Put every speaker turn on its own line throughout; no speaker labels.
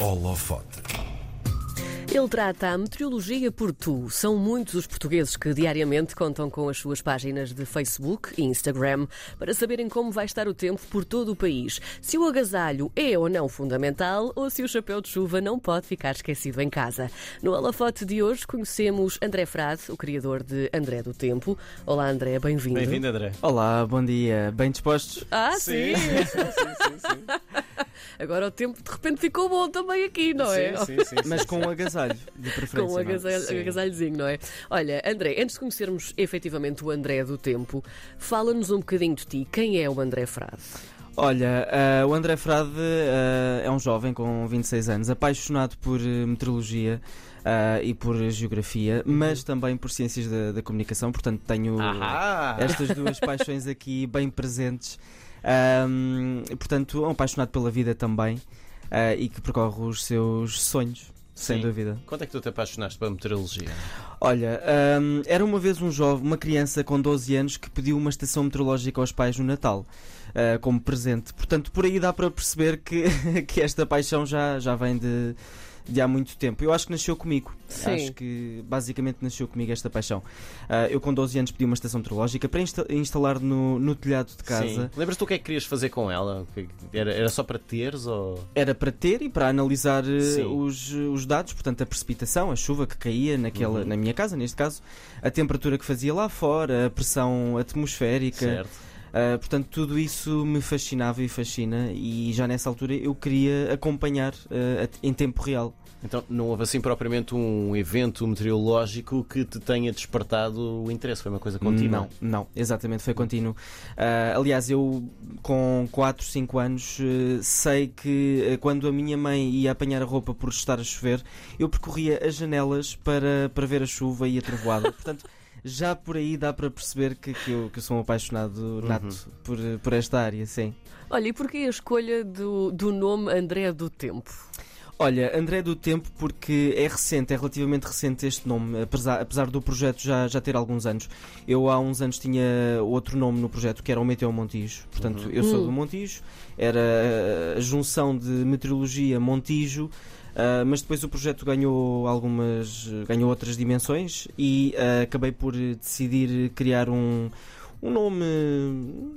Holofote.
Ele trata a meteorologia por tu. São muitos os portugueses que diariamente contam com as suas páginas de Facebook e Instagram para saberem como vai estar o tempo por todo o país, se o agasalho é ou não fundamental ou se o chapéu de chuva não pode ficar esquecido em casa. No Holofote de hoje conhecemos André Frade, o criador de André do Tempo. Olá André, bem-vindo.
Bem-vindo, André.
Olá, bom dia. Bem dispostos?
Ah, sim.
sim, sim, sim.
Agora o tempo de repente ficou bom também aqui, não é?
Sim, sim, sim,
Mas com um agasalho, de preferência.
Com um
é?
agasalho, agasalhozinho, não é? Olha, André, antes de conhecermos efetivamente o André do tempo, fala-nos um bocadinho de ti. Quem é o André Frade?
Olha, ah, o André Frade ah, é um jovem com 26 anos, apaixonado por eh, meteorologia ah, e por geografia, mas também por ciências da, da comunicação, portanto tenho
Ahá!
estas duas paixões aqui bem presentes. Ahm, portanto, é um apaixonado pela vida também ah, e que percorre os seus sonhos, sem
Sim.
dúvida.
Quando é que tu te apaixonaste pela meteorologia?
Olha, hum, era uma vez um jovem, uma criança com 12 anos que pediu uma estação meteorológica aos pais no Natal, ah, como presente. Portanto, por aí dá para perceber que, que esta paixão já, já vem de, de há muito tempo. Eu acho que nasceu comigo.
Sim.
Acho que basicamente nasceu comigo esta paixão. Ah, eu, com 12 anos, pedi uma estação meteorológica para insta- instalar no, no telhado de casa.
Lembras-te o que é que querias fazer com ela? Era, era só para teres ou.
Era para ter e para analisar eh,
Sim.
os, os dados, portanto, a precipitação, a chuva que caía naquela,
Uhum.
na minha casa, neste caso, a temperatura que fazia lá fora, a pressão atmosférica.
Certo.
Ah, portanto, tudo isso me fascinava e fascina, e já nessa altura eu queria acompanhar a- em tempo real.
Então não houve assim propriamente um evento meteorológico que te tenha despertado o interesse? Foi uma coisa contínua?
Não, não, exatamente, foi contínuo. Ah, aliás, eu com 4, 5 anos sei que quando a minha mãe ia apanhar a roupa por estar a chover, eu percorria as janelas para, para ver a chuva e a trovoada. Portanto, já por aí dá para perceber que, que, eu, que eu sou um apaixonado nato por, por esta área, sim.
Olha, e porquê a escolha do, do nome André do Tempo?
Olha, André do Tempo, porque é recente, é relativamente recente este nome, apesar, apesar do projeto já, já ter alguns anos. Eu há uns anos tinha outro nome no projeto, que era o Meteo Montijo. Portanto, eu sou
Hum.
do Montijo, era a junção de meteorologia Montijo, ah, mas depois o projeto ganhou algumas, ganhou outras dimensões e ah, acabei por decidir criar um, um nome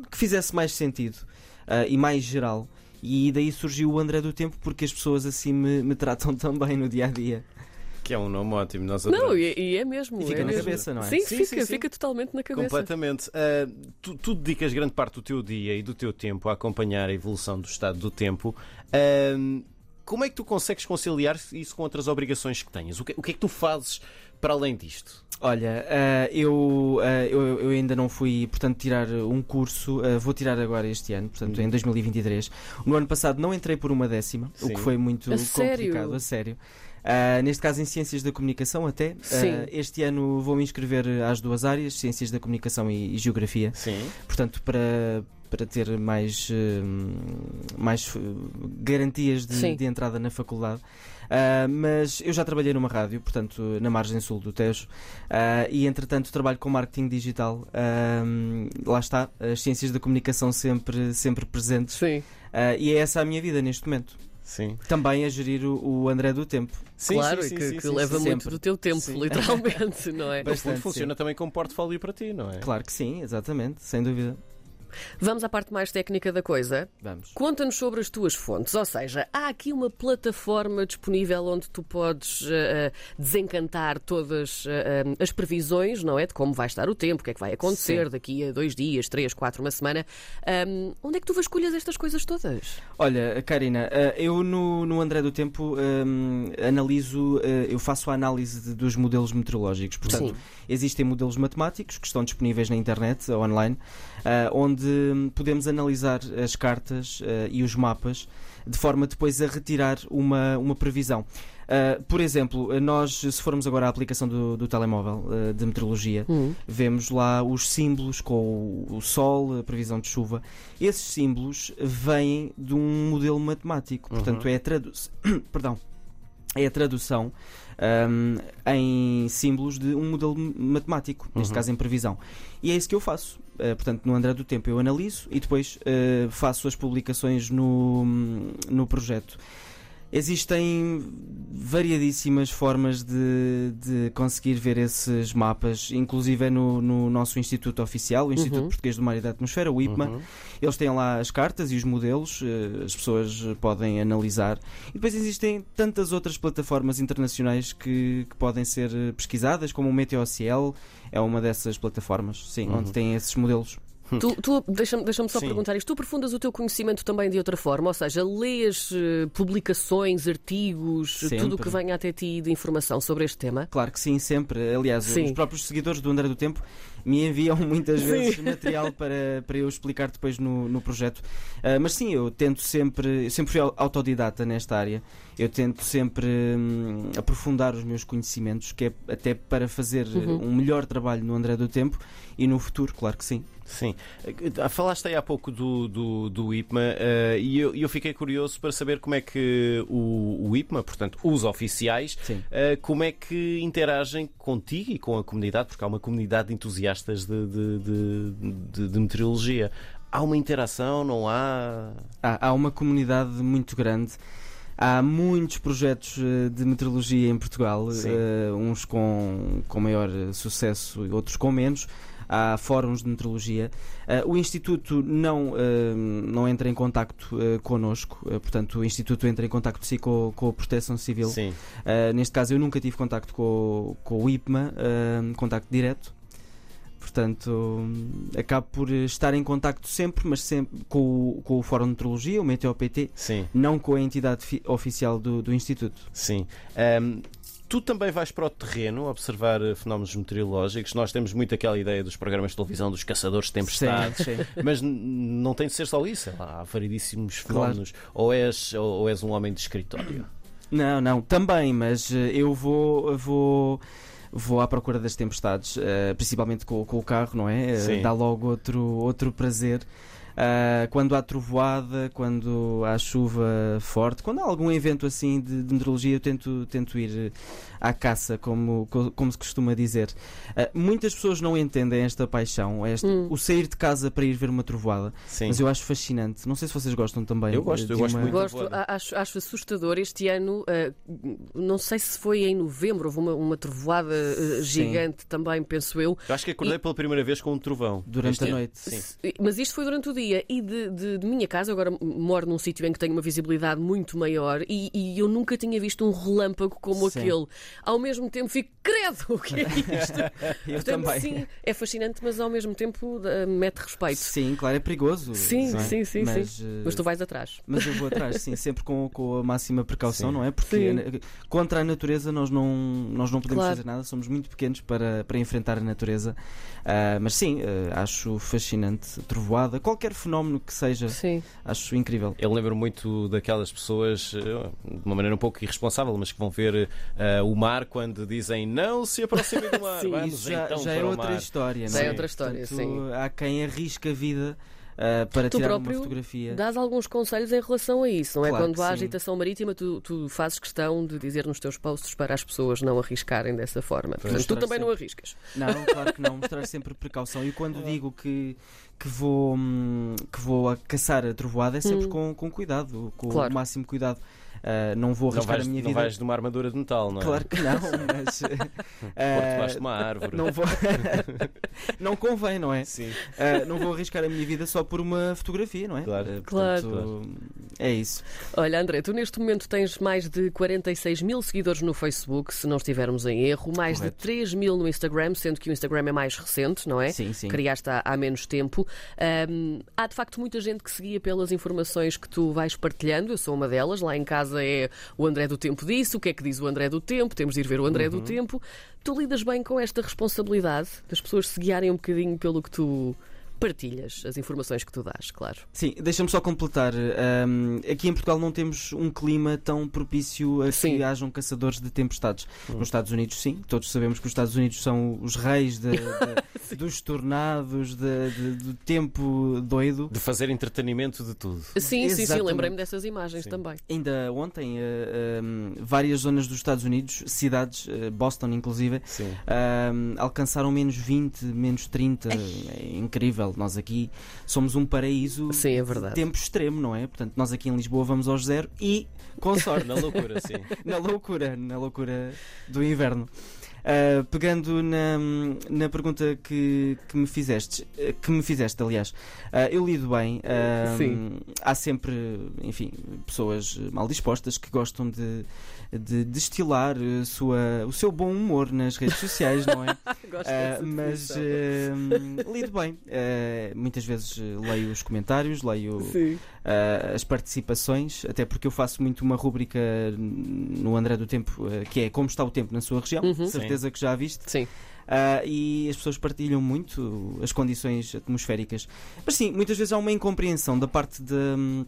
que fizesse mais sentido ah, e mais geral. E daí surgiu o André do Tempo, porque as pessoas assim me, me tratam também no dia a dia.
Que é um nome ótimo. Nós
Não, e, e é mesmo.
E fica
é
na
mesmo.
cabeça, não é?
Sim,
Sim,
fica,
sim, sim.
fica totalmente na cabeça.
Completamente. Ah, tu, tu dedicas grande parte do teu dia e do teu tempo a acompanhar a evolução do estado do tempo. Ah, como é que tu consegues conciliar isso com outras obrigações que tenhas? O que, o que é que tu fazes para além disto?
Olha, ah, eu, ah, eu, eu ainda não fui, portanto, tirar um curso, ah, vou tirar agora este ano, portanto, em 2023. No ano passado não entrei por uma décima, o
Sim.
que foi muito
A
complicado,
sério?
a sério. Neste caso em Ciências da Comunicação até.
Sim.
este ano vou-me inscrever às duas áreas, Ciências da Comunicação e, e Geografia.
Sim.
portanto, para, para ter mais, eh, mais eh, garantias de, de entrada na faculdade. Ah, mas eu já trabalhei numa rádio, portanto, na margem sul do Tejo, ah, e entretanto trabalho com marketing digital. Ah, lá está, as ciências da comunicação sempre, sempre presentes,
Sim.
E é essa a minha vida neste momento.
Sim.
Também a gerir o, o André do Tempo.
Sim,
claro,
sim,
e
sim,
que,
sim,
que
sim,
leva
sim.
muito
sempre.
do teu tempo,
Sim.
literalmente, não é?
Bastante,
funciona também como portfólio para ti, não é?
Claro que sim, exatamente, sem dúvida.
Vamos à parte mais técnica da coisa.
Vamos.
Conta-nos sobre as tuas fontes, ou seja, há aqui uma plataforma disponível onde tu podes eh, desencantar todas eh, as previsões, não é? De como vai estar o tempo, o que é que vai acontecer
Sim.
daqui a dois dias, três, quatro, uma semana. Ahm, onde é que tu vasculhas estas coisas todas?
Olha, Karina, eu no, no André do Tempo hum, analiso, eu faço a análise de- dos modelos meteorológicos. Portanto,
Sim.
existem modelos matemáticos que estão disponíveis na internet, online, eh, onde podemos analisar as cartas eh, e os mapas de forma depois a retirar uma, uma previsão. Uh, por exemplo, nós, se formos agora à aplicação do, do telemóvel uh, de meteorologia,
Hum.
vemos lá os símbolos com o, o sol, a previsão de chuva. Esses símbolos vêm de um modelo matemático, portanto, é a tradução. Perdão. É a tradução um, em símbolos de um modelo matemático, neste
Uhum.
caso em previsão. E é isso que eu faço. Uh, portanto, no André do Tempo eu analiso e depois uh, faço as publicações no, no projeto. Existem variadíssimas formas de, de conseguir ver esses mapas, inclusive é no, no nosso Instituto Oficial, o Instituto
Uhum.
Português do Mar e da Atmosfera, o IPMA.
Uhum.
Eles têm lá as cartas e os modelos, eh, as pessoas podem analisar. E depois existem tantas outras plataformas internacionais que, que podem ser pesquisadas, como o MeteoCL é uma dessas plataformas, sim,
Uhum.
onde tem esses modelos.
Tu, tu- deixa-me deixa só
Sim.
perguntar isto. Tu aprofundas o teu conhecimento também de outra forma, ou seja, lês eh, publicações, artigos,
Sempre.
tudo o que venha até ti de informação sobre este tema?
Claro que sim, sempre. Aliás,
Sim.
os próprios seguidores do André do Tempo me enviam muitas
Sim.
vezes material para, para eu explicar depois no, no projeto. Ah, mas sim, eu tento sempre, eu sempre fui au- autodidata nesta área. Eu tento sempre hum, aprofundar os meus conhecimentos, que é até para fazer eh,
Uhum.
um melhor trabalho no André do Tempo e no futuro, claro que sim.
Sim. Ah, Falaste aí há pouco do, do, do IPMA ah, e eu, eu fiquei curioso para saber como é que o, o IPMA, portanto, os oficiais,
Sim.
ah, como é que interagem contigo e com a comunidade, porque há uma comunidade de de, de, de, de- meteorologia. Há uma interação, não há?
Há, há uma comunidade muito grande. Há muitos projetos eh, de meteorologia em Portugal, eh, uns com, com maior sucesso e outros com menos. Há fóruns de meteorologia. Eh, o Instituto não, eh, não entra em contacto eh, connosco, eh, portanto, o Instituto entra em contacto sim com, com a Proteção Civil. Uh, neste caso, eu nunca tive contacto com, com o IPMA, uh, contacto direto. Portanto, hum, acabo por estar em contacto sempre, mas sempre com, o- com o Fórum de Meteorologia, o MeteoPT,
Sim.
não com a entidade fi- oficial do, do Instituto.
Sim. Ahm, tu também vais para o terreno observar eh, fenómenos meteorológicos. Nós temos muito aquela ideia dos programas de televisão dos caçadores de tempestades.
Sim, sim.
Mas não tem de ser só isso. lá, Há variedíssimos
Claro.
fenómenos. Ou, és, ou, és um homem de escritório.
Não, não, também, mas uh, eu vou. vou Vou à procura das tempestades, uh, principalmente com, com o carro, não é? Uh,
Sim.
dá logo outro, outro prazer. Uh, quando há trovoada, quando há chuva forte, quando há algum evento assim de, de meteorologia, eu tento, tento ir uh, à caça, como, co- como se costuma dizer. Uh, muitas pessoas não entendem esta paixão, esta-
Hum.
o sair de casa para ir ver uma trovoada,
Sim.
mas eu acho fascinante. Não sei se vocês gostam também.
Eu gosto,
uh,
eu gosto
uma-
muito.
Gosto, acho, acho assustador. Este ano, eh, não sei se foi em novembro, houve uma, uma trovoada eh, gigante também, penso eu.
Eu acho que acordei pela primeira vez com um trovão.
Durante
Este
a noite.
Sim.
Mas isto foi durante o dia e de, de- de minha casa, agora moro num sítio em que tenho uma visibilidade muito maior e, e eu nunca tinha visto um relâmpago como
Sim.
aquele. Ao mesmo tempo fico, credo, o que é isto?
Eu
Portanto,
também.
sim, é fascinante, mas ao mesmo tempo eh, mete respeito.
Sim, claro, é perigoso.
Sim,
é?
sim, sim,
mas,
sim.
eh,
Mas tu vais atrás.
mas eu vou atrás, sim, sempre com, com a máxima precaução,
Sim.
não é? Porque
Sim.
contra a natureza nós não, nós não podemos
Claro.
fazer nada, somos muito pequenos para, para enfrentar a natureza. Ah, mas sim, eh, acho fascinante. Trovoada, qualquer fenómeno que seja,
Sim.
acho incrível.
Eu lembro muito daquelas pessoas, eh, de uma maneira um pouco irresponsável, mas que vão ver eh, o mar quando dizem não se aproximem do mar.
Sim.
Vamos
Isso já,
então
já é outra
mar.
história,
Já
não
é
é?
outra história,
Portanto,
sim.
Há quem arrisca a vida ah, para
Tu
tirar uma
próprio
fotografia.
Dás alguns conselhos em relação a isso, não é?
Claro
Quando há
sim.
agitação marítima, tu, tu fazes questão de dizer nos teus posts para as pessoas não arriscarem dessa forma. Portanto, tu também não
sempre.
arriscas.
Não, claro que não, mostrar sempre precaução. E quando digo que, que, vou, hum, que vou a caçar a trovoada é sempre
Hum.
com, com cuidado, com
Claro.
o máximo cuidado. Ah, não vou
Não
arriscar
vais,
a minha
não
vida.
vais de uma armadura de metal, não é?
Claro que não, mas.
Ou
ah,
debaixo de uma árvore.
não vou. não convém, não é?
Sim.
Ah, não vou arriscar a minha vida só por uma fotografia, não é?
Claro.
Ah,
Claro.
portanto, É isso.
Olha, André, tu neste momento tens mais de 46 mil seguidores no Facebook, se não estivermos em erro, mais
Correto.
de 3 mil no Instagram, sendo que o Instagram é mais recente, não é?
Sim, sim.
Criaste há, há menos tempo. Ahm, há de facto muita gente que seguia pelas informações que tu vais partilhando. Eu sou uma delas. Lá em casa é o André do Tempo disse, o que é que diz o André do Tempo, temos de ir ver o André do Tempo. Tu lidas bem com esta responsabilidade das pessoas se guiarem um bocadinho pelo que tu partilhas, as informações que tu dás, claro.
Sim, deixa-me só completar. Ahm, aqui em Portugal não temos um clima tão propício a
Sim.
que hajam caçadores de tempestades. Nos Estados Unidos, sim. Todos sabemos que os Estados Unidos são os reis de- de- dos tornados, de- de- do tempo doido.
De fazer entretenimento de tudo.
Sim, sim, sim,
Exatamente.
lembrei-me dessas imagens
Sim.
também.
Ainda ontem, ah, ahm, várias zonas dos Estados Unidos, cidades, ah, Boston inclusive,
Sim.
ahm, alcançaram menos 20, menos 30. É incrível. Incrível. Nós aqui somos um paraíso
Sim, é
de
verdade.
tempo extremo, não é? Portanto, nós aqui em Lisboa vamos aos zero e com sorte.
Na loucura, sim.
na loucura, na loucura do inverno. Uh, pegando na, na pergunta que, que me fizeste, que me fizeste, aliás, uh, eu lido bem. uh. Há sempre, enfim, pessoas mal dispostas que gostam de, de destilar a sua, o seu bom humor nas redes sociais, não é?
Gosto
Uh, mas lido bem. Muitas vezes leio os comentários, leio
Sim.
Uh, as participações, até porque eu faço muito uma rúbrica no André do Tempo, uh, que é Como está o tempo na sua região,
Uhum.
certeza que já viste.
Sim.
Uh, e as pessoas partilham muito as condições atmosféricas. Mas sim, muitas vezes há uma incompreensão da parte de-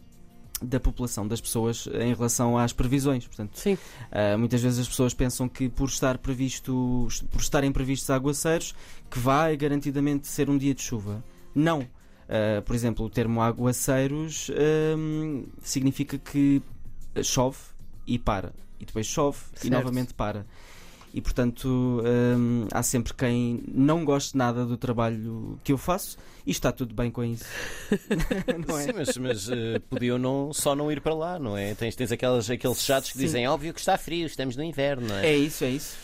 da população, das pessoas, em relação às previsões. Portanto,
Sim.
Uh, muitas vezes as pessoas pensam que por estar previsto, por estarem previstos aguaceiros, que vai garantidamente ser um dia de chuva. Não. Uh, por exemplo, o termo aguaceiros um, significa que chove e para. E depois chove e
Certo.
novamente para. E portanto um, há sempre quem não goste nada do trabalho que eu faço e está tudo bem com isso. não é?
Sim, mas, mas eh, podiam não, só não ir para lá, não é? Tens, tens aquelas, aqueles chatos que
Sim.
dizem óbvio que está frio, estamos no inverno, não é?
É isso, é isso.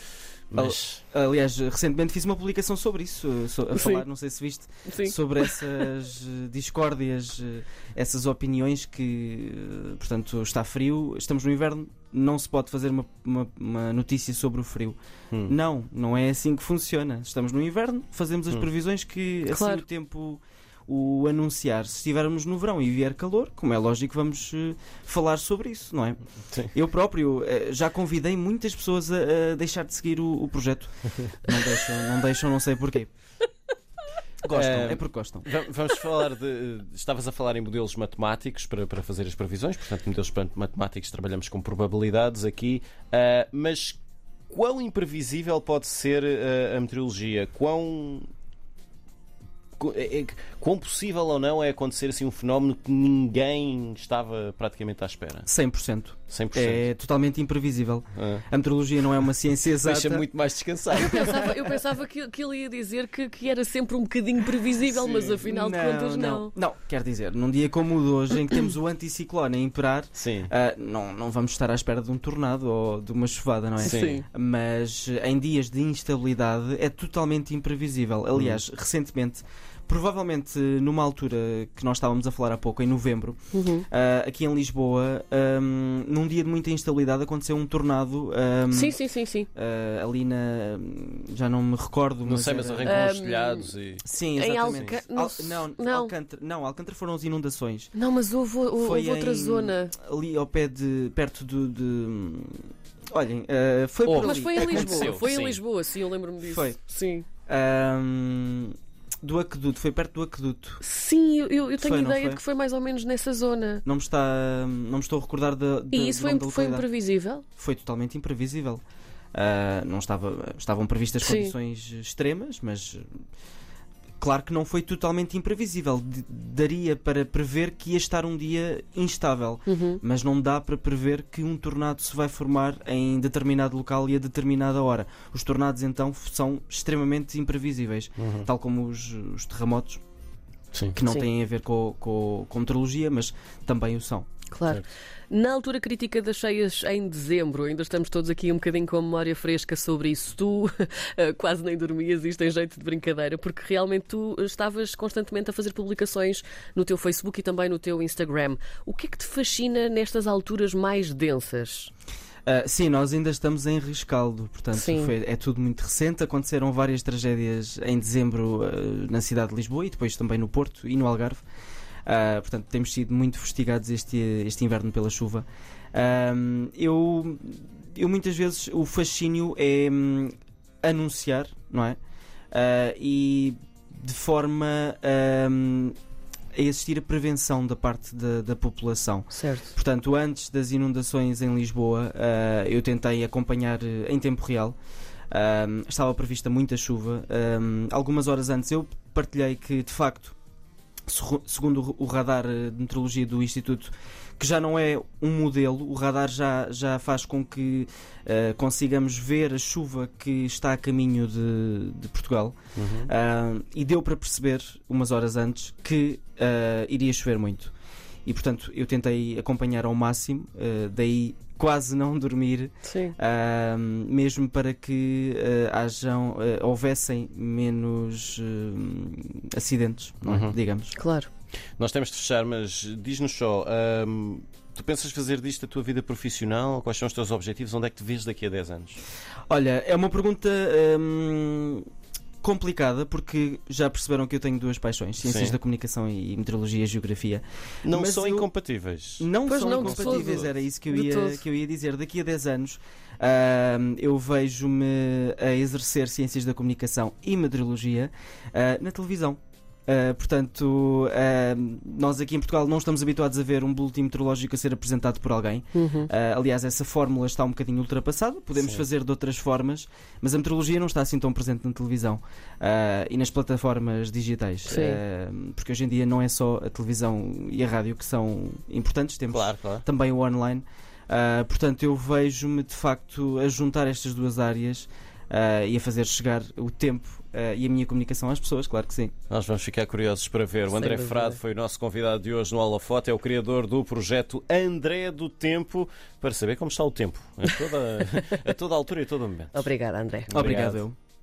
Mas
Aliás, recentemente fiz uma publicação sobre isso, so- a
Sim.
falar, não sei se viste,
Sim.
sobre essas eh, discórdias, eh, essas opiniões que, eh, portanto, está frio, estamos no inverno, não se pode fazer uma, uma- uma notícia sobre o frio.
hum,
Não, não é assim que funciona. Estamos no inverno, fazemos as
Hum.
previsões que assim
Claro.
o tempo o anunciar. Se estivermos no verão e vier calor, como é lógico, vamos eh, falar sobre isso, não é?
Sim.
Eu próprio eh, já convidei muitas pessoas a, a deixar de seguir o, o projeto. Não deixam, não deixam, não sei porquê. Gostam,
Eh,
é porque gostam.
Va- Vamos falar de. Estavas a falar em modelos matemáticos para, para fazer as previsões, portanto, modelos matemáticos trabalhamos com probabilidades aqui, ah, mas quão imprevisível pode ser ah, a meteorologia? Quão. É- é- Quão possível ou não é acontecer assim um fenómeno que ninguém estava praticamente à espera?
100%.
100%.
É totalmente imprevisível.
Ah.
A meteorologia não é uma ciência exata.
Deixa muito mais descansar.
Eu pensava, eu pensava que, que ele ia dizer que, que era sempre um bocadinho previsível, mas afinal de contas não.
Não, quer dizer, num dia como o de hoje, em que temos o anticiclone a imperar,
Sim.
ah, não, não vamos estar à espera de um tornado ou de uma chuvada, não é?
Sim.
Mas em dias de instabilidade é totalmente imprevisível. Aliás,
Hum.
recentemente, provavelmente numa altura que nós estávamos a falar há pouco, em novembro,
Uhum.
ah, aqui em Lisboa, ahm, num dia de muita instabilidade, aconteceu um tornado. ahm,
Sim, sim, sim, sim.
ah, ali na. Já não me recordo.
Não sei, mas
era-
arrancou os
Um,
telhados e.
Sim,
Em
exatamente.
Alca-
Al-
não,
não. Alcântara, não, Alcântara foram as inundações.
Não, mas houve, houve
Foi
outra
em-
zona.
Ali ao pé de. perto do. De, olhem, ah, foi
Oh,
por
Mas
ali.
foi em Lisboa.
Aconteceu,
Foi
sim.
em Lisboa, sim, eu lembro-me disso.
Foi.
Sim.
Ahm, do aqueduto, foi perto do aqueduto.
Sim, eu, eu- tenho
Foi,
ideia de que foi mais ou menos nessa zona.
Não me está. Não me estou a recordar da.
E isso foi, foi imprevisível?
Foi totalmente imprevisível. Ah, não estava, estavam previstas
Sim.
condições extremas, mas claro que não foi totalmente imprevisível. D- daria para prever que ia estar um dia instável,
Uhum.
mas não dá para prever que um tornado se vai formar em determinado local e a determinada hora. Os tornados então são extremamente imprevisíveis,
Uhum.
tal como os, os terremotos,
Sim.
que não
Sim.
têm a ver com, com, com meteorologia, mas também o são.
Claro.
Certo.
Na altura crítica das cheias em dezembro, ainda estamos todos aqui um bocadinho com a memória fresca sobre isso. Tu eh, quase nem dormias, isto em jeito de brincadeira, porque realmente tu estavas constantemente a fazer publicações no teu Facebook e também no teu Instagram. O que é que te fascina nestas alturas mais densas?
Ah, sim, nós ainda estamos em rescaldo, portanto foi- é tudo muito recente. Aconteceram várias tragédias em dezembro ah, na cidade de Lisboa e depois também no Porto e no Algarve. Ah, portanto, temos sido muito fustigados este, este inverno pela chuva. Ahm, eu, eu muitas vezes o fascínio é hum, anunciar, não é? Ah, e de forma hum, a existir a prevenção da parte da- da população.
Certo.
Portanto, antes das inundações em Lisboa, ah, eu tentei acompanhar em tempo real. Estava prevista muita chuva. Algumas horas antes eu partilhei que, de facto, segundo o radar eh, de meteorologia do Instituto, que já não é um modelo, o radar já, já faz com que uh, consigamos ver a chuva que está a caminho de, de Portugal uhum. uh, e deu para perceber, umas horas antes, que uh, iria chover muito. E portanto eu tentei acompanhar ao máximo, daí quase não dormir, mesmo para que hajam, houvessem menos acidentes, é? uhum. digamos.
Claro.
Nós temos de fechar, mas diz-nos só. Um, tu pensas fazer disto a tua vida profissional? Quais são os teus objetivos? Onde é que te vês daqui a 10 anos?
Olha, é uma pergunta. Hum, complicada porque já perceberam que eu tenho duas paixões, ciências Sim. da comunicação e meteorologia e geografia.
Não Mas são eu... incompatíveis.
Não pois são não incompatíveis, era isso que eu, ia, que eu ia dizer. Daqui a 10 anos uh, eu vejo-me a exercer ciências da comunicação e meteorologia uh, na televisão. Uh, portanto, uh, nós aqui em Portugal não estamos habituados a ver um boletim meteorológico a ser apresentado por alguém. Uhum. Uh, aliás, essa fórmula está um bocadinho ultrapassada. Podemos Sim. fazer de outras formas, mas a meteorologia não está assim tão presente na televisão e nas plataformas digitais. porque hoje em dia não é só a televisão e a rádio que são importantes, temos claro, claro. também o online. portanto, eu vejo-me de facto a juntar estas duas áreas uh, e a fazer chegar o tempo uh, e a minha comunicação às pessoas, claro que sim.
Nós vamos ficar curiosos para ver. O André Frade foi o nosso convidado de hoje no Holofote, é o criador do projeto André do Tempo, para saber como está o tempo, a toda, a toda altura e a todo momento.
Obrigado, André.
Obrigado. Obrigado.